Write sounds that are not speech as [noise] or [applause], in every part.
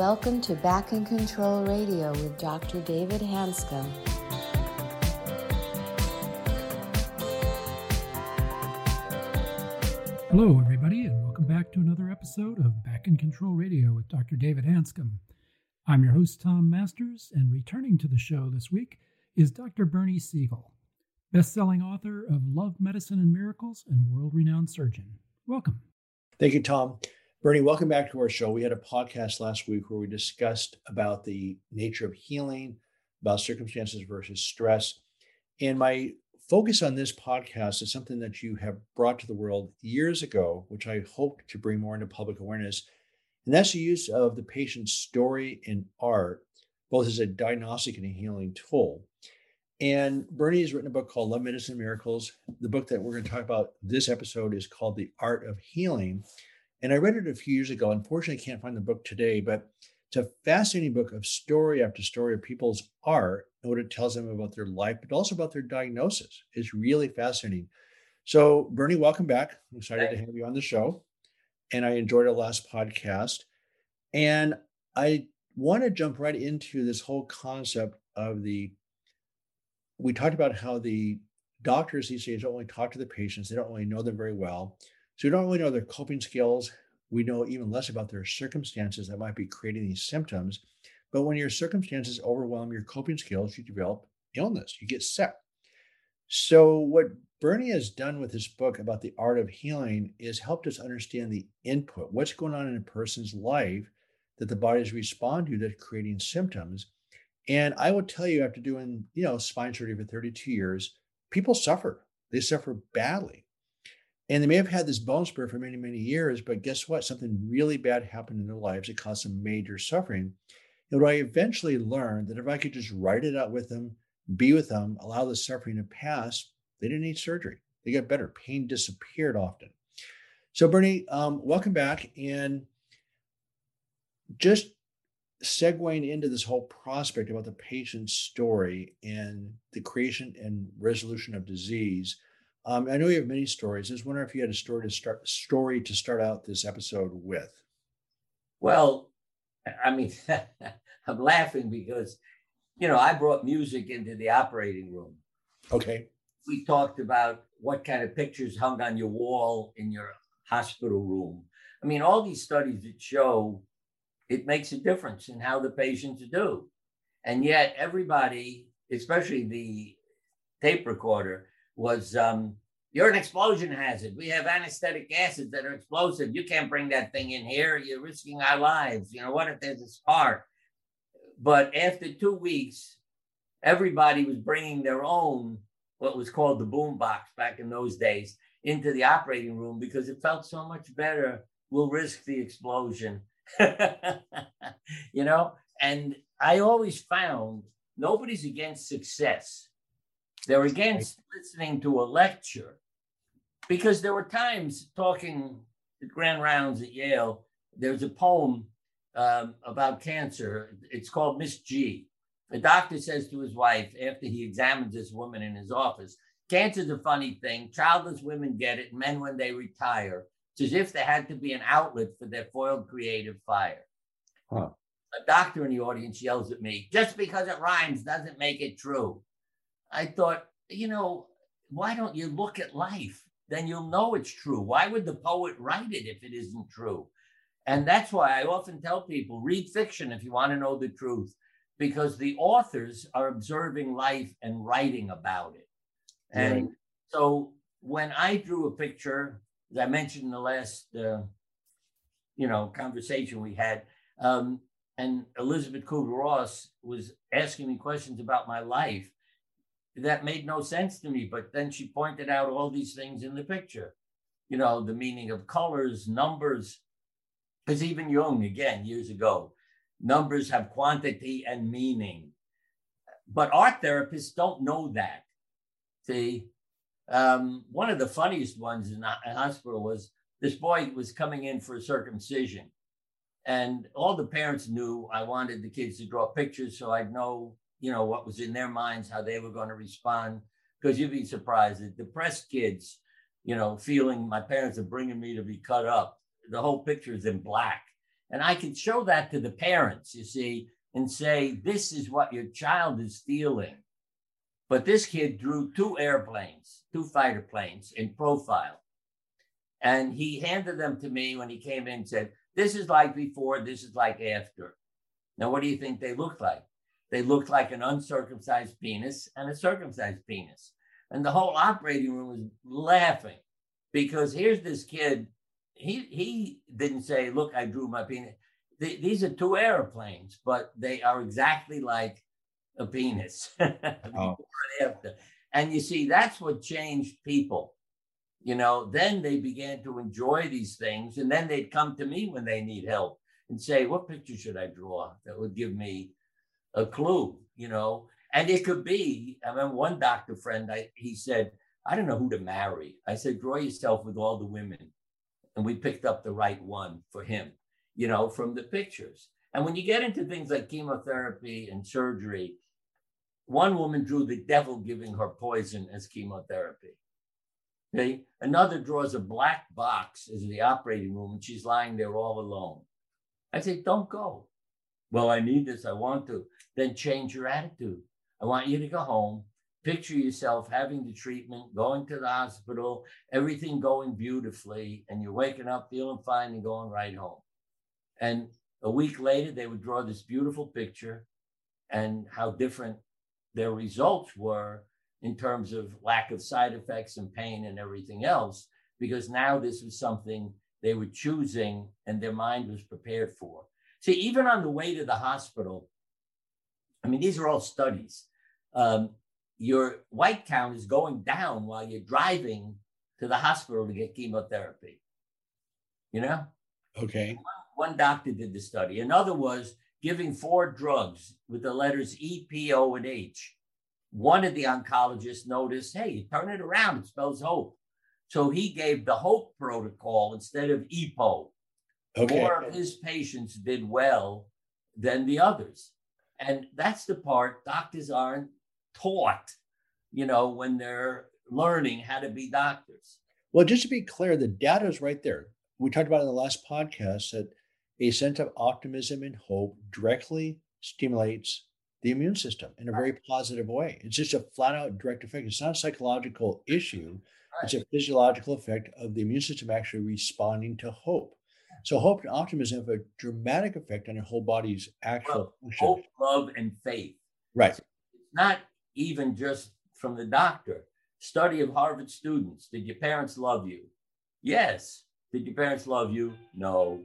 welcome to Back in Control Radio with Dr. David Hanscom. Hello, everybody, and welcome back to another episode of Back in Control Radio with Dr. David Hanscom. I'm your host, Tom Masters, and returning to the show this week is Dr. Bernie Siegel, best-selling author of Love, Medicine, and Miracles and world-renowned surgeon. Welcome. Thank you, Tom. Bernie, welcome back to our show. We had a podcast last week where we discussed about the nature of healing, about circumstances versus stress. And my focus on this podcast is something that you have brought to the world years ago, which I hope to bring more into public awareness. And that's the use of the patient's story and art, both as a diagnostic and a healing tool. And Bernie has written a book called Love, Medicine, Miracles. The book that we're going to talk about this episode is called The Art of Healing. And I read it a few years ago. Unfortunately, I can't find the book today, but it's a fascinating book of story after story of people's art and what it tells them about their life, but also about their diagnosis. It's really fascinating. So, Bernie, welcome back. I'm excited to have you on the show. And I enjoyed our last podcast. And I want to jump right into this whole concept of the. We talked about how the doctors these days don't only talk to the patients, they don't really know them very well. So we don't really know their coping skills. We know even less about their circumstances that might be creating these symptoms. But when your circumstances overwhelm your coping skills, you develop illness, you get sick. So, what Bernie has done with this book about the art of healing is helped us understand the input, what's going on in a person's life that the bodies respond to that's creating symptoms. And I will tell you, after doing, you know, spine surgery for 32 years, people suffer. They suffer badly. And they may have had this bone spur for many, many years, but guess what? Something really bad happened in their lives. It caused some major suffering. And I eventually learned that if I could just write it out with them, be with them, allow the suffering to pass, they didn't need surgery. They got better. Pain disappeared often. So, Bernie, um, welcome back. And just segueing into this whole prospect about the patient's story and the creation and resolution of disease um, I know you have many stories. I was wondering if you had a story to start story to start out this episode with. Well, I mean, [laughs] I'm laughing because you know I brought music into the operating room. Okay. We talked about what kind of pictures hung on your wall in your hospital room. I mean, all these studies that show it makes a difference in how the patients do. And yet, everybody, especially the tape recorder, was um, you're an explosion hazard. We have anesthetic acids that are explosive. You can't bring that thing in here. You're risking our lives. You know, what if there's a spark? But after two weeks, everybody was bringing their own, what was called the boom box back in those days, into the operating room because it felt so much better. We'll risk the explosion. [laughs] you know, and I always found nobody's against success they're against listening to a lecture because there were times talking at grand rounds at Yale. There's a poem um, about cancer. It's called Miss G. The doctor says to his wife after he examines this woman in his office, Cancer's a funny thing. Childless women get it, men when they retire. It's as if there had to be an outlet for their foiled creative fire. Huh. A doctor in the audience yells at me, just because it rhymes doesn't make it true. I thought, you know, why don't you look at life? Then you'll know it's true. Why would the poet write it if it isn't true? And that's why I often tell people read fiction if you want to know the truth, because the authors are observing life and writing about it. And right. so when I drew a picture, as I mentioned in the last, uh, you know, conversation we had, um, and Elisabeth Kubler-Ross was asking me questions about my life that made no sense to me. But then she pointed out all these things in the picture, you know, the meaning of colors, numbers. Because even Jung, again, years ago, numbers have quantity and meaning. But art therapists don't know that. See, um, one of the funniest ones in a hospital was this boy was coming in for a circumcision. And all the parents knew I wanted the kids to draw pictures so I'd know you know, what was in their minds, how they were going to respond. Because you'd be surprised that depressed kids, you know, feeling my parents are bringing me to be cut up. The whole picture is in black. And I could show that to the parents, you see, and say, this is what your child is feeling. But this kid drew two airplanes, two fighter planes in profile. And he handed them to me when he came in and said, This is like before, this is like after. Now, what do you think they looked like? They looked like an uncircumcised penis and a circumcised penis. And the whole operating room was laughing because here's this kid. He he didn't say, "Look, I drew my penis." these are two airplanes, but they are exactly like a penis. [laughs] oh. and you see, that's what changed people. You know, then they began to enjoy these things, and then they'd come to me when they need help and say, "What picture should I draw that would give me a clue?" You know, and it could be. I mean, one doctor friend, I, he said, "I don't know who to marry." I said, "Draw yourself with all the women," and we picked up the right one for him. You know, from the pictures. And when you get into things like chemotherapy and surgery, one woman drew the devil giving her poison as chemotherapy. Okay? Another draws a black box as the operating room, and she's lying there all alone. I say, don't go. Well, I need this. I want to. Then change your attitude. I want you to go home, picture yourself having the treatment, going to the hospital, everything going beautifully, and you're waking up feeling fine and going right home. And a week later, they would draw this beautiful picture and how different their results were in terms of lack of side effects and pain and everything else, because now this was something they were choosing and their mind was prepared for. See, even on the way to the hospital, I mean, these are all studies. Um, your white count is going down while you're driving to the hospital to get chemotherapy. You know? Okay. One, one doctor did the study. Another was giving four drugs with the letters E, P, O, and H. One of the oncologists noticed, hey, you turn it around, it spells hope. So he gave the hope protocol instead of EPO. Okay. More of his patients did well than the others. And that's the part doctors aren't taught, you know, when they're learning how to be doctors. Well, just to be clear, the data is right there. We talked about in the last podcast that a sense of optimism and hope directly stimulates the immune system in a very positive way. It's just a flat out direct effect. It's not a psychological issue, it's a physiological effect of the immune system actually responding to hope. So, hope and optimism have a dramatic effect on your whole body's actual well, function. Hope, love, and faith. Right. It's not even just from the doctor. Study of Harvard students. Did your parents love you? Yes. Did your parents love you? No.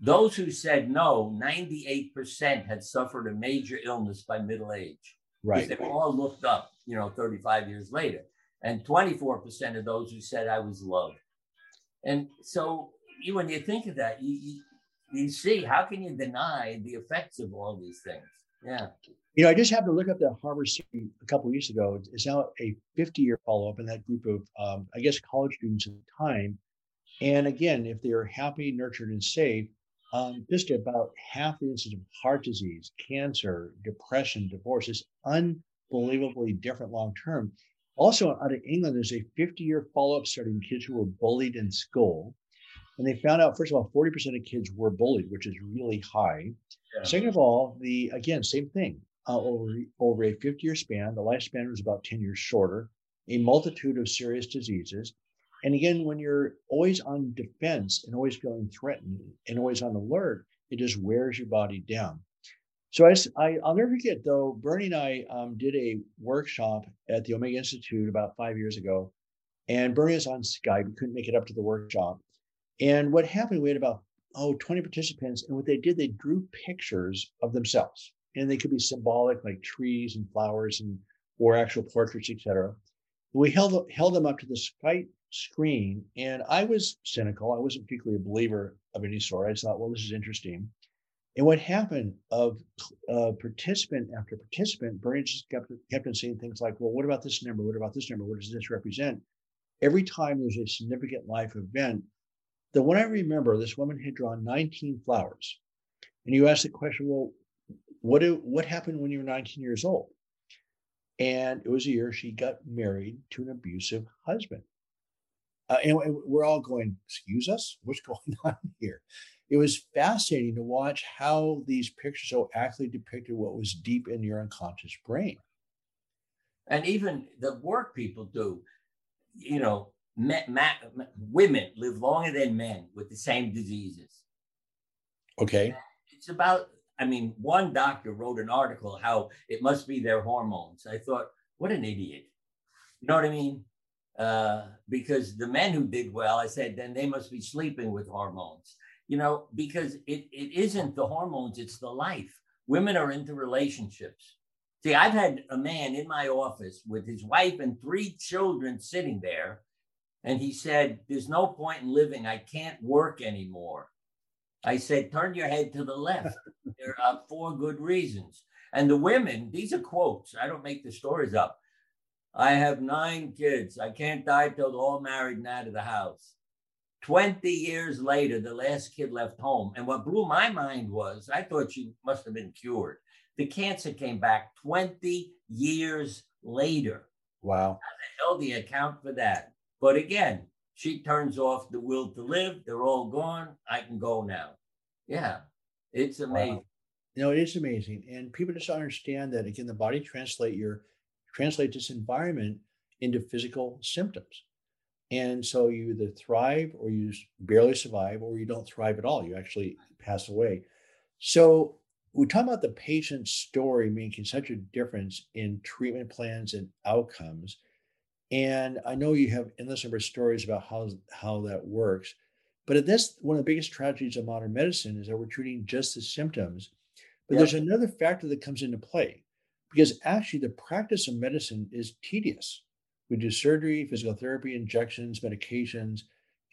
Those who said no, 98% had suffered a major illness by middle age. Right. They all looked up, you know, 35 years later. And 24% of those who said I was loved. And so you, when you think of that, you, you, see how can you deny the effects of all these things? Yeah. You know, I just happened to look up that Harvard study a couple of weeks ago. It's now a 50 year follow up in that group of, um, I guess, college students at the time. And again, if they're happy, nurtured, and safe, um, just about half the incidence of heart disease, cancer, depression, divorce is unbelievably different long term. Also, out of England, there's a 50 year follow up study on kids who were bullied in school. And they found out, first of all, 40% of kids were bullied, which is really high. Yeah. Second of all, the again, same thing. Uh, over, over a 50 year span, the lifespan was about 10 years shorter, a multitude of serious diseases. And again, when you're always on defense and always feeling threatened and always on alert, it just wears your body down. So I, will never forget though, Bernie and I um, did a workshop at the Omega Institute about five years ago. And Bernie was on Skype. We couldn't make it up to the workshop. And what happened, we had about, oh, 20 participants. And what they did, they drew pictures of themselves. And they could be symbolic, like trees and flowers and or actual portraits, etc. We held, held them up to the Skype screen. And I was cynical. I wasn't particularly a believer of any sort. I just thought, well, this is interesting. And what happened of uh, participant after participant, Bernie just kept, kept on saying things like, well, what about this number? What about this number? What does this represent? Every time there's a significant life event, the one I remember, this woman had drawn 19 flowers. And you ask the question, well, what, do, what happened when you were 19 years old? And it was a year she got married to an abusive husband. Uh, and we're all going, excuse us, what's [laughs] going on here? It was fascinating to watch how these pictures so accurately depicted what was deep in your unconscious brain. And even the work people do, you know, women live longer than men with the same diseases. Okay. It's about, I mean, one doctor wrote an article how it must be their hormones. I thought, what an idiot. You know what I mean? Uh, because the men who did well, I said, then they must be sleeping with hormones. You know, because it, it isn't the hormones, it's the life. Women are into relationships. See, I've had a man in my office with his wife and three children sitting there, and he said, There's no point in living. I can't work anymore. I said, Turn your head to the left. [laughs] there are four good reasons. And the women, these are quotes. I don't make the stories up. I have nine kids. I can't die till they're all married and out of the house. 20 years later, the last kid left home. And what blew my mind was I thought she must have been cured. The cancer came back 20 years later. Wow. How the hell do you account for that? But again, she turns off the will to live. They're all gone. I can go now. Yeah, it's amazing. Wow. You know, it is amazing. And people just understand that again, the body translate your translate this environment into physical symptoms. And so you either thrive or you barely survive or you don't thrive at all. You actually pass away. So we talk about the patient's story making such a difference in treatment plans and outcomes. And I know you have endless number of stories about how, how that works. But at this, one of the biggest tragedies of modern medicine is that we're treating just the symptoms. But yep. there's another factor that comes into play because actually the practice of medicine is tedious. We do surgery, physical therapy, injections, medications,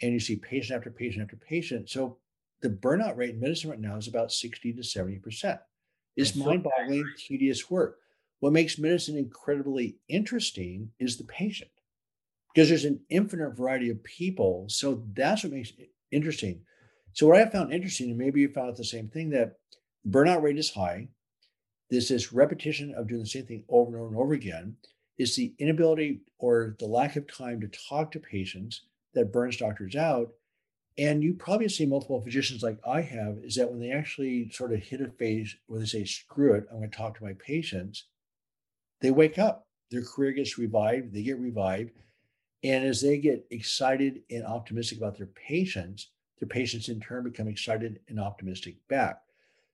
and you see patient after patient after patient. So the burnout rate in medicine right now is about 60 to 70%. It's mind boggling, tedious work. What makes medicine incredibly interesting is the patient because there's an infinite variety of people. So that's what makes it interesting. So, what I found interesting, and maybe you found the same thing, that burnout rate is high. There's this repetition of doing the same thing over and over and over again. Is the inability or the lack of time to talk to patients that burns doctors out. And you probably see multiple physicians like I have, is that when they actually sort of hit a phase where they say, screw it, I'm going to talk to my patients, they wake up. Their career gets revived, they get revived. And as they get excited and optimistic about their patients, their patients in turn become excited and optimistic back.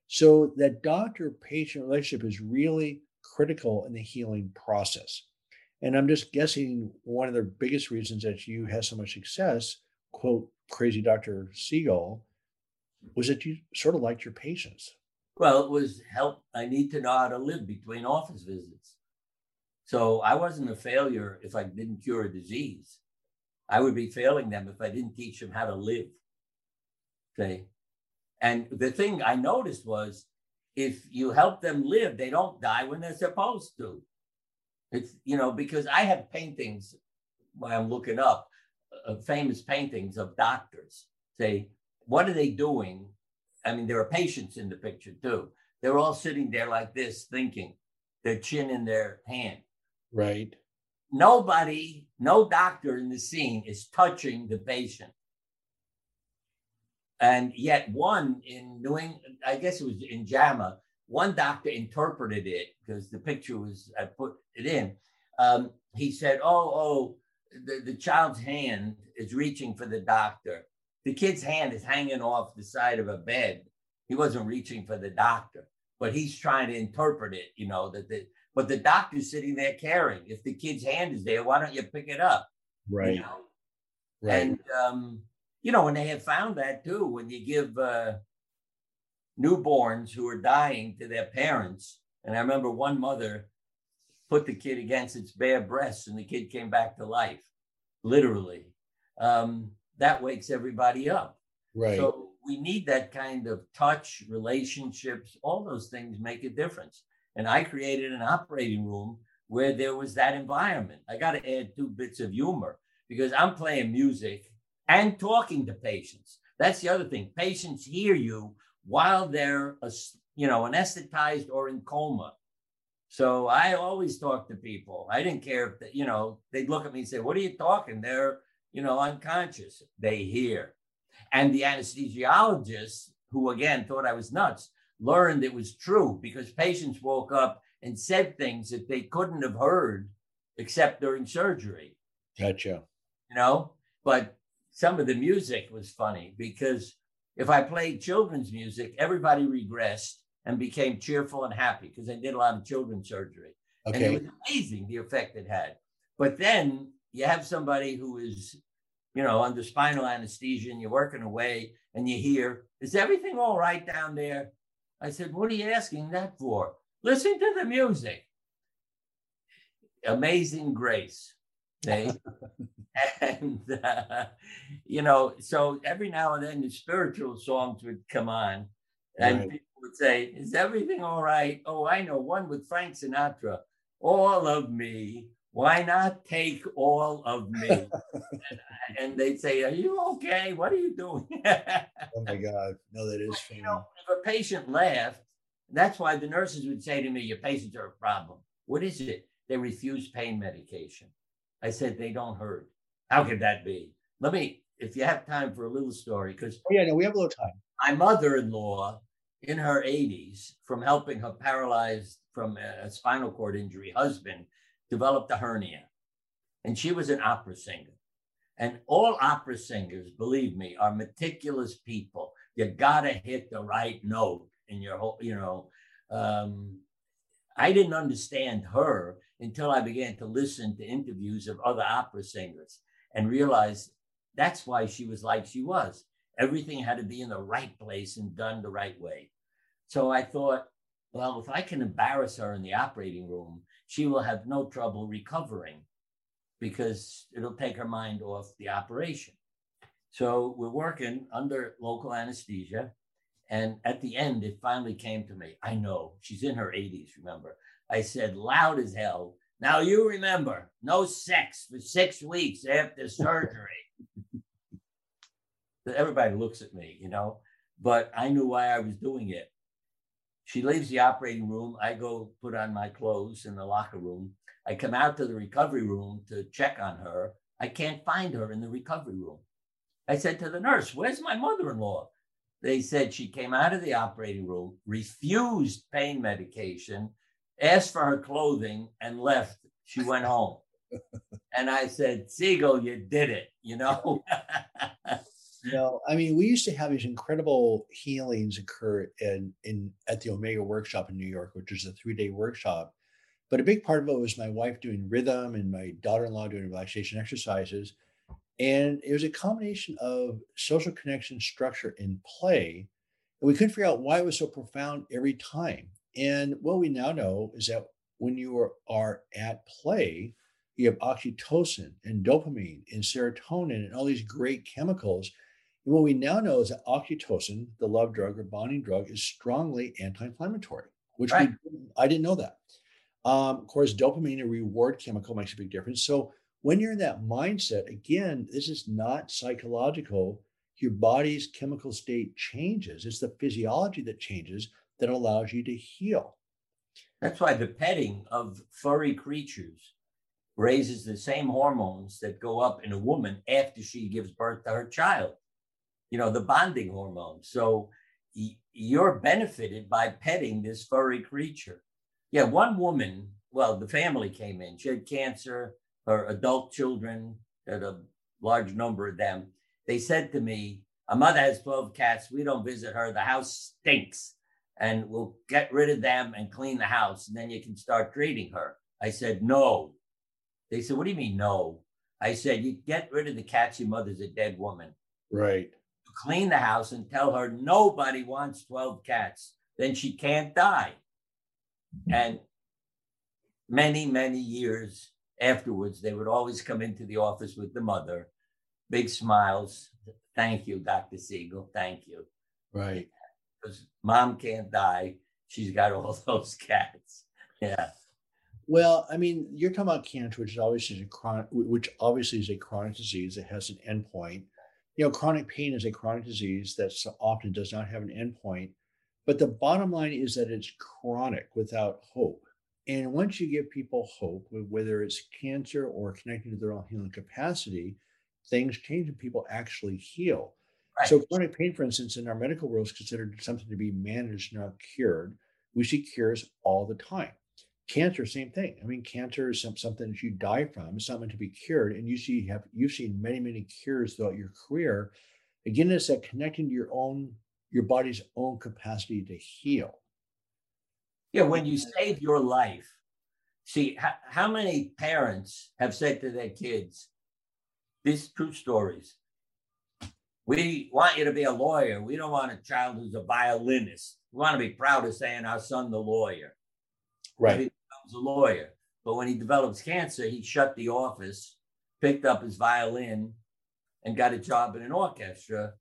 So that doctor patient relationship is really critical in the healing process. And I'm just guessing one of the biggest reasons that you had so much success, quote, crazy Dr. Siegel, was that you sort of liked your patients. Well, it was help. I need to know how to live between office visits. So I wasn't a failure if I didn't cure a disease. I would be failing them if I didn't teach them how to live. Okay. And the thing I noticed was if you help them live, they don't die when they're supposed to. It's, you know, because I have paintings while I'm looking up, uh, famous paintings of doctors say, what are they doing? I mean, there are patients in the picture too. They're all sitting there like this, thinking, their chin in their hand. Right. Nobody, no doctor in the scene is touching the patient. And yet, one in New England, I guess it was in JAMA, one doctor interpreted it because the picture was, I put it in. Um, he said, Oh, oh, the, the child's hand is reaching for the doctor. The kid's hand is hanging off the side of a bed. He wasn't reaching for the doctor, but he's trying to interpret it, you know, that the, but the doctor's sitting there caring. If the kid's hand is there, why don't you pick it up? Right. You know? Right. And, um, you know, when they have found that too, when you give uh, newborns who are dying to their parents, and I remember one mother put the kid against its bare breasts and the kid came back to life, literally. Um, that wakes everybody up. Right. So we need that kind of touch, relationships, all those things make a difference. And I created an operating room where there was that environment. I got to add two bits of humor because I'm playing music and talking to patients. That's the other thing. Patients hear you while they're, you know, anesthetized or in coma. So I always talk to people. I didn't care if, the, you know, they'd look at me and say, what are you talking? They're, you know, unconscious. They hear. And the anesthesiologist, who again thought I was nuts, learned it was true because patients woke up and said things that they couldn't have heard except during surgery. Gotcha. You know, but some of the music was funny because if I played children's music, everybody regressed and became cheerful and happy because I did a lot of children's surgery. Okay. And it was amazing the effect it had. But then you have somebody who is, you know, under spinal anesthesia and you're working away and you hear, is everything all right down there? I said, what are you asking that for? Listen to the music. Amazing grace. They, [laughs] and, uh, you know, so every now and then the spiritual songs would come on and right. people would say, is everything all right? Oh, I know one with Frank Sinatra, all of me. Why not take all of me? and, and, they'd say, Are you okay? What are you doing? [laughs] oh my God. No, that is funny. You know, if a patient laughed, that's why the nurses would say to me, Your patients are a problem. What is it? They refuse pain medication. I said, They don't hurt. How could that be? Let me, if you have time for a little story, because. Oh, yeah, no, we have a little time. My mother in law, in her 80s, from helping her paralyzed from a spinal cord injury husband, developed a hernia. And she was an opera singer. And all opera singers, believe me, are meticulous people. You gotta hit the right note in your whole, you know. Um, I didn't understand her until I began to listen to interviews of other opera singers and realized that's why she was like she was. Everything had to be in the right place and done the right way. So I thought, well, if I can embarrass her in the operating room, she will have no trouble recovering because it'll take her mind off the operation. So we're working under local anesthesia. And at the end, it finally came to me. I know she's in her 80s, remember? I said loud as hell, now you remember, no sex for six weeks after [laughs] surgery. Everybody looks at me, you know, but I knew why I was doing it. She leaves the operating room. I go put on my clothes in the locker room. I come out to the recovery room to check on her. I can't find her in the recovery room. I said to the nurse, Where's my mother in law? They said she came out of the operating room, refused pain medication, asked for her clothing, and left. She went home. [laughs] and I said, Siegel, you did it, you know? [laughs] No, I mean, we used to have these incredible healings occur in, in at the Omega Workshop in New York, which is a three day workshop. But a big part of it was my wife doing rhythm and my daughter in law doing relaxation exercises. And it was a combination of social connection, structure, and play. And we couldn't figure out why it was so profound every time. And what we now know is that when you are, are at play, you have oxytocin and dopamine and serotonin and all these great chemicals and what we now know is that oxytocin, the love drug or bonding drug, is strongly anti-inflammatory, which right. we, I didn't know that. Um, of course, dopamine, a reward chemical, makes a big difference. So when you're in that mindset, again, this is not psychological. Your body's chemical state changes. It's the physiology that changes that allows you to heal. That's why the petting of furry creatures raises the same hormones that go up in a woman after she gives birth to her child you know, the bonding hormone. So you're benefited by petting this furry creature. Yeah, one woman, well, the family came in. She had cancer, her adult children, had a large number of them. They said to me, a mother has 12 cats. We don't visit her. The house stinks. And we'll get rid of them and clean the house. And then you can start treating her. I said, no. They said, what do you mean, no? I said, you get rid of the cats. Your mother's a dead woman. Right clean the house and tell her nobody wants 12 cats, then she can't die. And many, many years afterwards, they would always come into the office with the mother, big smiles. Thank you, Dr. Siegel. Thank you. Right. Because mom can't die. She's got all [laughs] those cats. Yeah. Well, I mean, you're talking about cancer, which is obviously a chronic, which obviously is a chronic disease that has an endpoint you know, chronic pain is a chronic disease that often does not have an endpoint. But the bottom line is that it's chronic without hope. And once you give people hope, whether it's cancer or connecting to their own healing capacity, things change and people actually heal. Right. So chronic pain, for instance, in our medical world is considered something to be managed, not cured. We see cures all the time. Cancer, same thing. I mean, cancer is some, something that you die from. It's not meant to be cured. And you see have you've seen many, many cures throughout your career. Again, it's that connecting to your own, your body's own capacity to heal. Yeah, when you save your life, see how, how many parents have said to their kids, these true stories. We want you to be a lawyer. We don't want a child who's a violinist. We want to be proud of saying our son the lawyer. Right. Becomes a lawyer. But when he develops cancer, he shut the office, picked up his violin, and got a job in an orchestra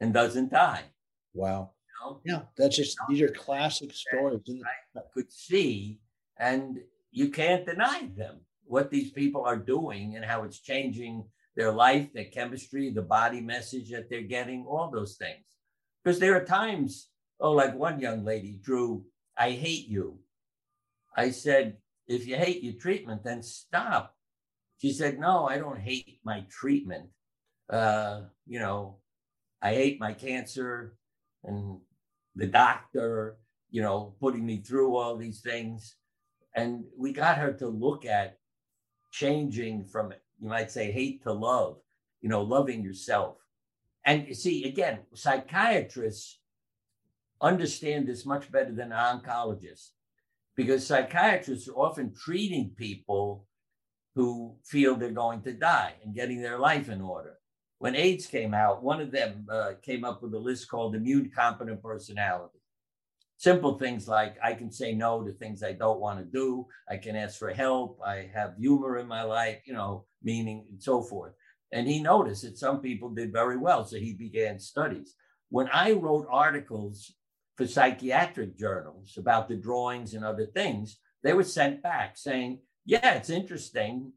and doesn't die. Wow. You know? Yeah, that's just these are classic stories. I could see, and you can't deny them what these people are doing and how it's changing their life, their chemistry, the body message that they're getting, all those things. Because there are times, oh, like one young lady, Drew, I hate you. I said, if you hate your treatment, then stop. She said, no, I don't hate my treatment. Uh, you know, I hate my cancer and the doctor, you know, putting me through all these things. And we got her to look at changing from, you might say, hate to love, you know, loving yourself. And see, again, psychiatrists understand this much better than oncologists because psychiatrists are often treating people who feel they're going to die and getting their life in order. When AIDS came out, one of them uh, came up with a list called immune competent personality. Simple things like I can say no to things I don't want to do. I can ask for help. I have humor in my life, you know, meaning and so forth. And he noticed that some people did very well. So he began studies. When I wrote articles for psychiatric journals about the drawings and other things, they were sent back saying, yeah, it's interesting.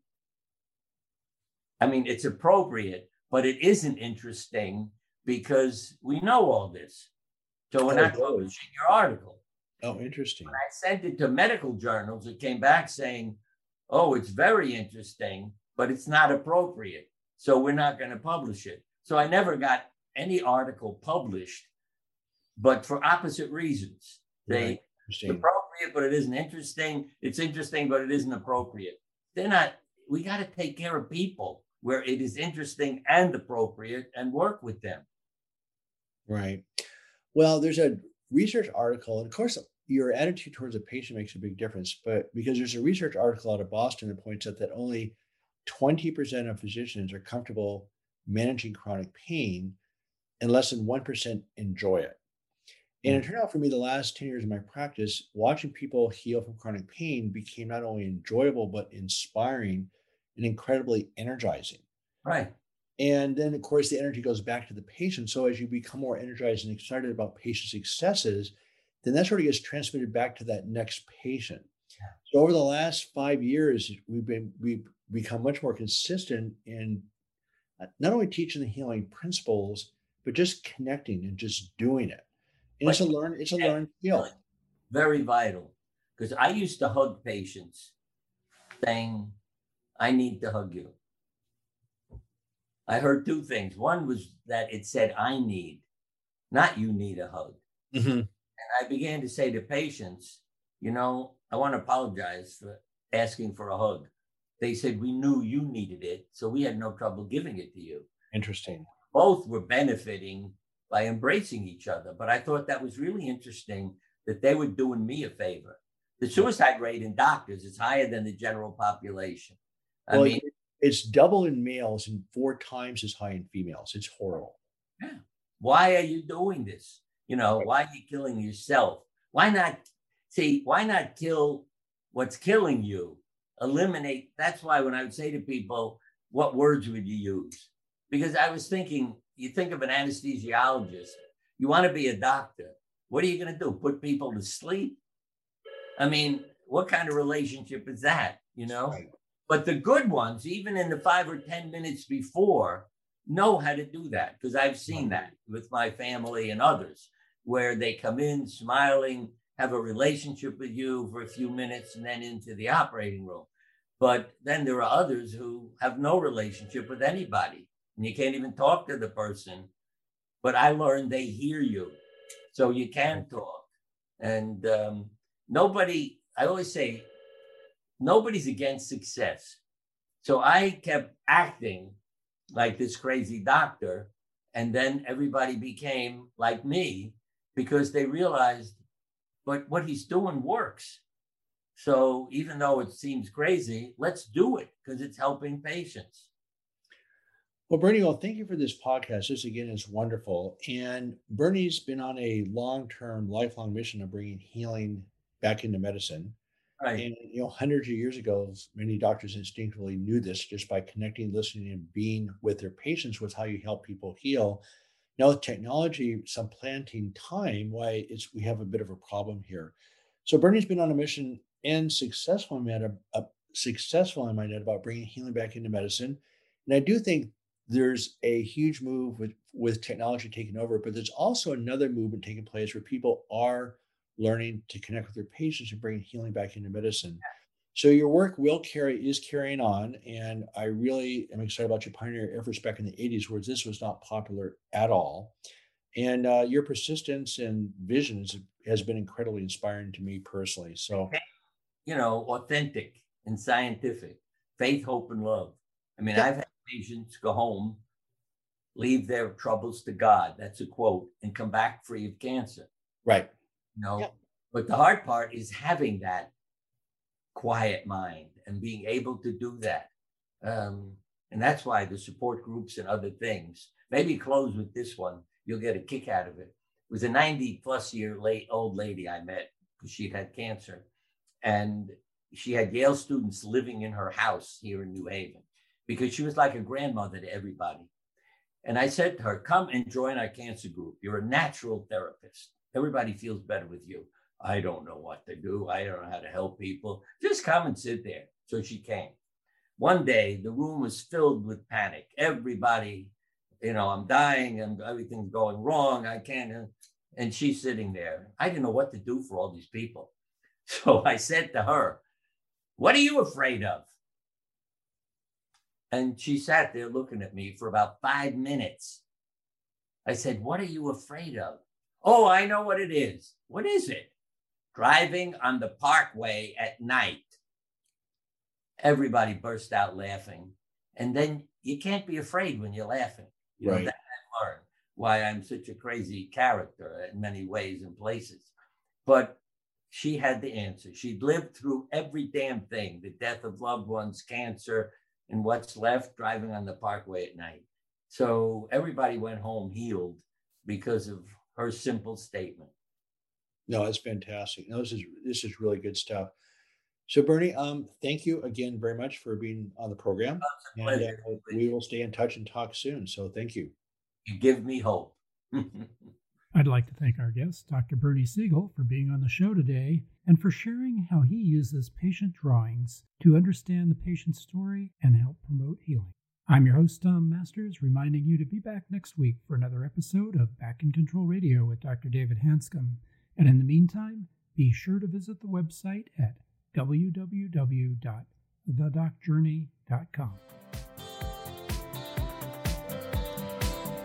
I mean, it's appropriate, but it isn't interesting because we know all this. So we're Oh, not publishing your article. oh, interesting. When I sent it to medical journals, it came back saying, oh, it's very interesting, but it's not appropriate. So we're not going to publish it. So I never got any article published, but for opposite reasons. They Right. it's appropriate, but it isn't interesting. It's interesting, but it isn't appropriate. They're not, we got to take care of people where it is interesting and appropriate and work with them. Right. Well, there's a research article, and of course, your attitude towards a patient makes a big difference. But because there's a research article out of Boston that points out that only 20% of physicians are comfortable managing chronic pain, and less than 1% enjoy it. And it turned out for me, the last 10 years of my practice, watching people heal from chronic pain became not only enjoyable, but inspiring and incredibly energizing. Right. And then, of course, the energy goes back to the patient. So as you become more energized and excited about patient successes, then that sort of gets transmitted back to that next patient. So over the last five years, we've been we've become much more consistent in uh, not only teaching the healing principles, but just connecting and just doing it. It's a learn, it's a learned skill. Very vital. Because I used to hug patients saying, I need to hug you. I heard two things. One was that it said, I need, not you need a hug. Mhm. And I began to say to patients, you know, I want to apologize for asking for a hug. They said, we knew you needed it, so we had no trouble giving it to you. Interesting. Both were benefiting by embracing each other. But I thought that was really interesting that they were doing me a favor. The suicide rate in doctors is higher than the general population. I Well, mean, it's double in males and four times as high in females. It's horrible. Yeah. Why are you doing this? You know, Right. why are you killing yourself? Why not see, why not kill what's killing you? Eliminate. That's why when I would say to people, what words would you use? Because I was thinking, you think of an anesthesiologist, you want to be a doctor. What are you going to do? Put people to sleep? I mean, what kind of relationship is that? You know? Right. But the good ones, even in the five or 10 minutes before, know how to do that because I've seen that with my family and others where they come in smiling, have a relationship with you for a few minutes and then into the operating room. But then there are others who have no relationship with anybody. And you can't even talk to the person. But I learned they hear you, so you can talk. And um, nobody, I always say, nobody's against success. So I kept acting like this crazy doctor. And then everybody became like me because they realized, but what he's doing works. So even though it seems crazy, let's do it because it's helping patients. Well, Bernie, well, thank you for this podcast. This again is wonderful. And Bernie's been on a long term, lifelong mission of bringing healing back into medicine. Right. And, you know, hundreds of years ago, many doctors instinctively knew this just by connecting, listening, and being with their patients was how you help people heal. Now, with technology supplanting time, why it's we have a bit of a problem here. So Bernie's been on a mission and successful in that, uh, successful in my net about bringing healing back into medicine. And I do think there's a huge move with with technology taking over, but there's also another movement taking place where people are learning to connect with their patients and bring healing back into medicine. So your work will carry is carrying on, and I really am excited about your pioneer efforts back in the '80s, where this was not popular at all. And uh, your persistence and visions has been incredibly inspiring to me personally. So, you know, authentic and scientific, faith, hope, and love. I mean, yeah. I've had patients go home, leave their troubles to God. That's a quote, and come back free of cancer. Right. You know, yep. but the hard part is having that quiet mind and being able to do that. Um, and that's why the support groups and other things. Maybe close with this one. You'll get a kick out of it. It was a 90 plus year late old lady I met because she'd had cancer. And she had Yale students living in her house here in New Haven because she was like a grandmother to everybody. And I said to her, Come and join our cancer group. You're a natural therapist. Everybody feels better with you. I don't know what to do. I don't know how to help people. Just come and sit there. So she came. One day, the room was filled with panic. Everybody, you know, I'm dying and everything's going wrong. I can't. And she's sitting there. I didn't know what to do for all these people. [laughs] So I said to her, What are you afraid of? And she sat there looking at me for about five minutes. I said, What are you afraid of? Oh, I know what it is. What is it? Driving on the parkway at night. Everybody burst out laughing. And then you can't be afraid when you're laughing. You right. know, that I learned why I'm such a crazy character in many ways and places. But she had the answer. She'd lived through every damn thing the death of loved ones, cancer, and what's left driving on the parkway at night. So everybody went home healed because of her simple statement. No, that's fantastic. No, this is this is really good stuff. So Bernie, um, thank you again very much for being on the program, and uh, we will stay in touch and talk soon. So thank you. You give me hope. [laughs] I'd like to thank our guest, Dr. Bernie Siegel, for being on the show today and for sharing how he uses patient drawings to understand the patient's story and help promote healing. I'm your host, Tom Masters, reminding you to be back next week for another episode of Back in Control Radio with Dr. David Hanscom. And in the meantime, be sure to visit the website at www.thedocjourney.com.